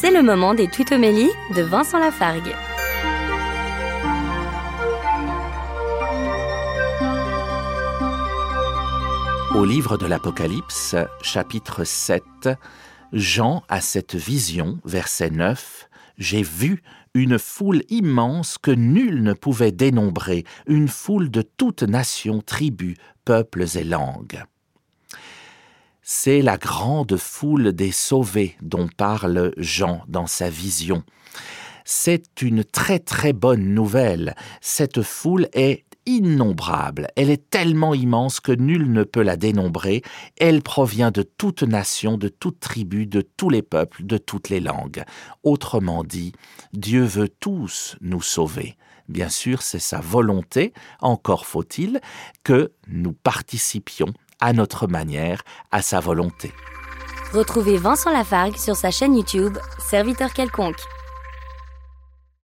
C'est le moment des tutomélies de Vincent Lafargue. Au livre de l'Apocalypse, chapitre 7, Jean a cette vision, verset 9, J'ai vu une foule immense que nul ne pouvait dénombrer, une foule de toutes nations, tribus, peuples et langues. C'est la grande foule des sauvés dont parle Jean dans sa vision. C'est une très très bonne nouvelle. Cette foule est innombrable, elle est tellement immense que nul ne peut la dénombrer, elle provient de toute nation, de toute tribu, de tous les peuples, de toutes les langues. Autrement dit, Dieu veut tous nous sauver. Bien sûr, c'est sa volonté, encore faut-il que nous participions à notre manière à sa volonté. Retrouvez Vincent Lafargue sur sa chaîne YouTube, Serviteur quelconque.